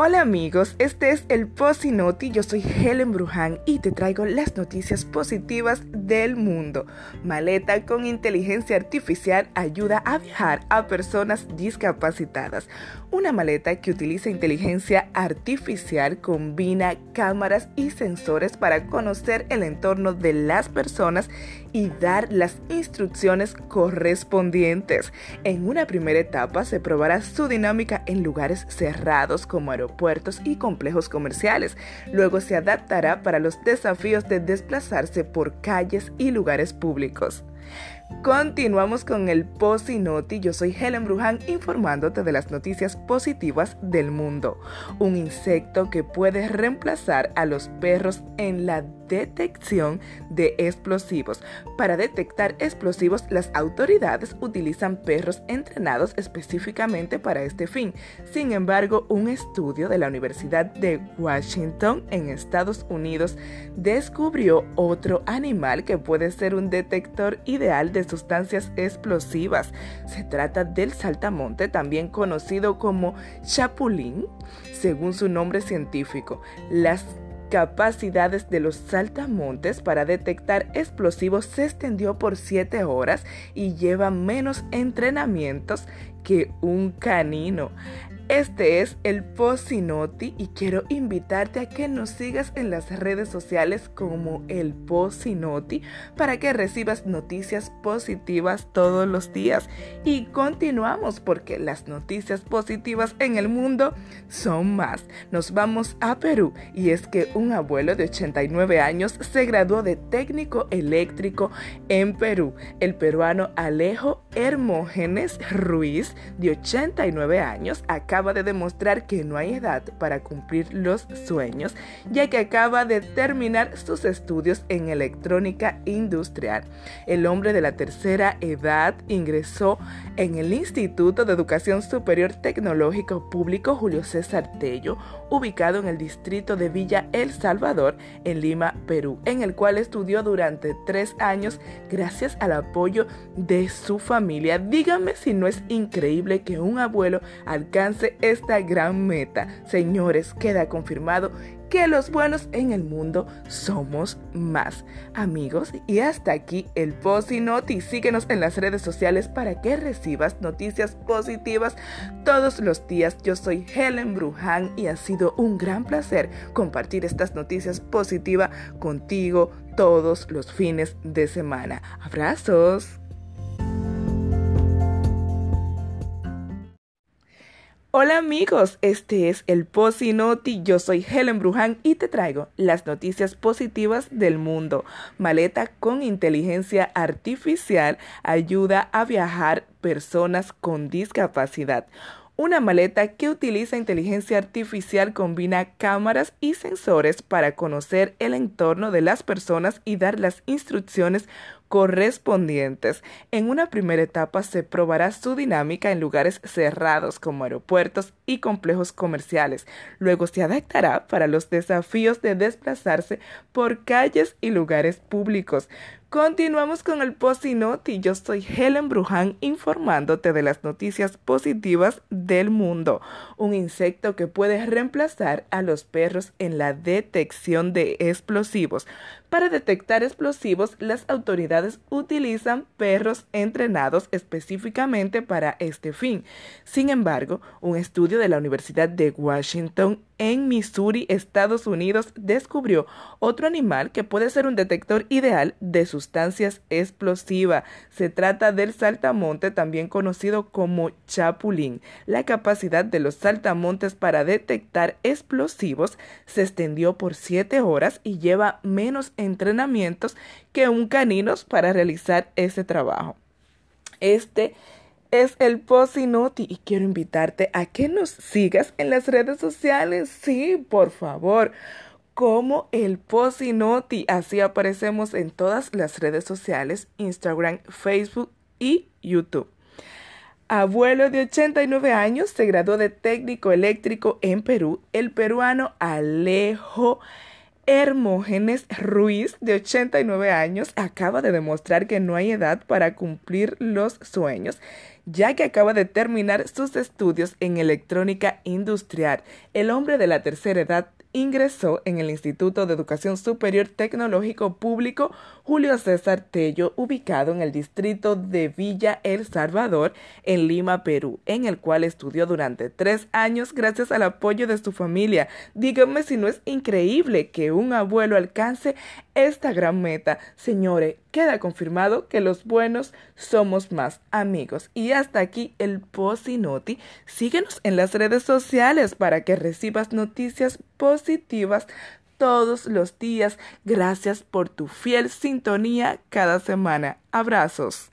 Hola amigos, este es el Posinoti, yo soy Helen Bruján y te traigo las noticias positivas del mundo. Maleta con inteligencia artificial ayuda a viajar a personas discapacitadas. Una maleta que utiliza inteligencia artificial combina cámaras y sensores para conocer el entorno de las personas y dar las instrucciones correspondientes. En una primera etapa se probará su dinámica en lugares cerrados como aeropuertos puertos y complejos comerciales. Luego se adaptará para los desafíos de desplazarse por calles y lugares públicos. Continuamos con el Posinoti. Yo soy Helen Bruján informándote de las noticias positivas del mundo. Un insecto que puede reemplazar a los perros en la detección de explosivos. Para detectar explosivos, las autoridades utilizan perros entrenados específicamente para este fin. Sin embargo, un estudio de la Universidad de Washington en Estados Unidos descubrió otro animal que puede ser un detector ideal de sustancias explosivas. Se trata del saltamonte, también conocido como chapulín, según su nombre científico. Las capacidades de los saltamontes para detectar explosivos se extendió por 7 horas y lleva menos entrenamientos que un canino. Este es el Posinoti y quiero invitarte a que nos sigas en las redes sociales como el Posinoti para que recibas noticias positivas todos los días. Y continuamos porque las noticias positivas en el mundo son más. Nos vamos a Perú y es que un abuelo de 89 años se graduó de técnico eléctrico en Perú. El peruano Alejo Hermógenes Ruiz, de 89 años, acá acaba de demostrar que no hay edad para cumplir los sueños, ya que acaba de terminar sus estudios en electrónica industrial. El hombre de la tercera edad ingresó en el Instituto de Educación Superior Tecnológico Público Julio César Tello, ubicado en el distrito de Villa El Salvador, en Lima, Perú, en el cual estudió durante tres años gracias al apoyo de su familia. Dígame si no es increíble que un abuelo alcance esta gran meta. Señores, queda confirmado que los buenos en el mundo somos más. Amigos, y hasta aquí el Post y Síguenos en las redes sociales para que recibas noticias positivas todos los días. Yo soy Helen Bruján y ha sido un gran placer compartir estas noticias positivas contigo todos los fines de semana. Abrazos. Hola amigos, este es el Posinoti, yo soy Helen Bruján y te traigo las noticias positivas del mundo. Maleta con inteligencia artificial ayuda a viajar personas con discapacidad. Una maleta que utiliza inteligencia artificial combina cámaras y sensores para conocer el entorno de las personas y dar las instrucciones correspondientes. En una primera etapa se probará su dinámica en lugares cerrados como aeropuertos y complejos comerciales. Luego se adaptará para los desafíos de desplazarse por calles y lugares públicos. Continuamos con el Posinoti. Yo soy Helen Bruján informándote de las noticias positivas del mundo. Un insecto que puede reemplazar a los perros en la detección de explosivos. Para detectar explosivos, las autoridades utilizan perros entrenados específicamente para este fin. Sin embargo, un estudio de la Universidad de Washington en Missouri, Estados Unidos, descubrió otro animal que puede ser un detector ideal de sustancias explosivas. Se trata del saltamonte, también conocido como chapulín. La capacidad de los saltamontes para detectar explosivos se extendió por siete horas y lleva menos entrenamientos que un caninos para realizar ese trabajo. Este es el Posinoti y quiero invitarte a que nos sigas en las redes sociales. Sí, por favor. Como el Posinoti. Así aparecemos en todas las redes sociales, Instagram, Facebook y YouTube. Abuelo de 89 años, se graduó de técnico eléctrico en Perú. El peruano Alejo Hermógenes Ruiz, de 89 años, acaba de demostrar que no hay edad para cumplir los sueños, ya que acaba de terminar sus estudios en electrónica industrial. El hombre de la tercera edad ingresó en el Instituto de Educación Superior Tecnológico Público Julio César Tello, ubicado en el distrito de Villa El Salvador, en Lima, Perú, en el cual estudió durante tres años gracias al apoyo de su familia. Díganme si no es increíble que un abuelo alcance esta gran meta. Señores, queda confirmado que los buenos somos más amigos. Y hasta aquí el Posinoti. Síguenos en las redes sociales para que recibas noticias positivas todos los días. Gracias por tu fiel sintonía cada semana. Abrazos.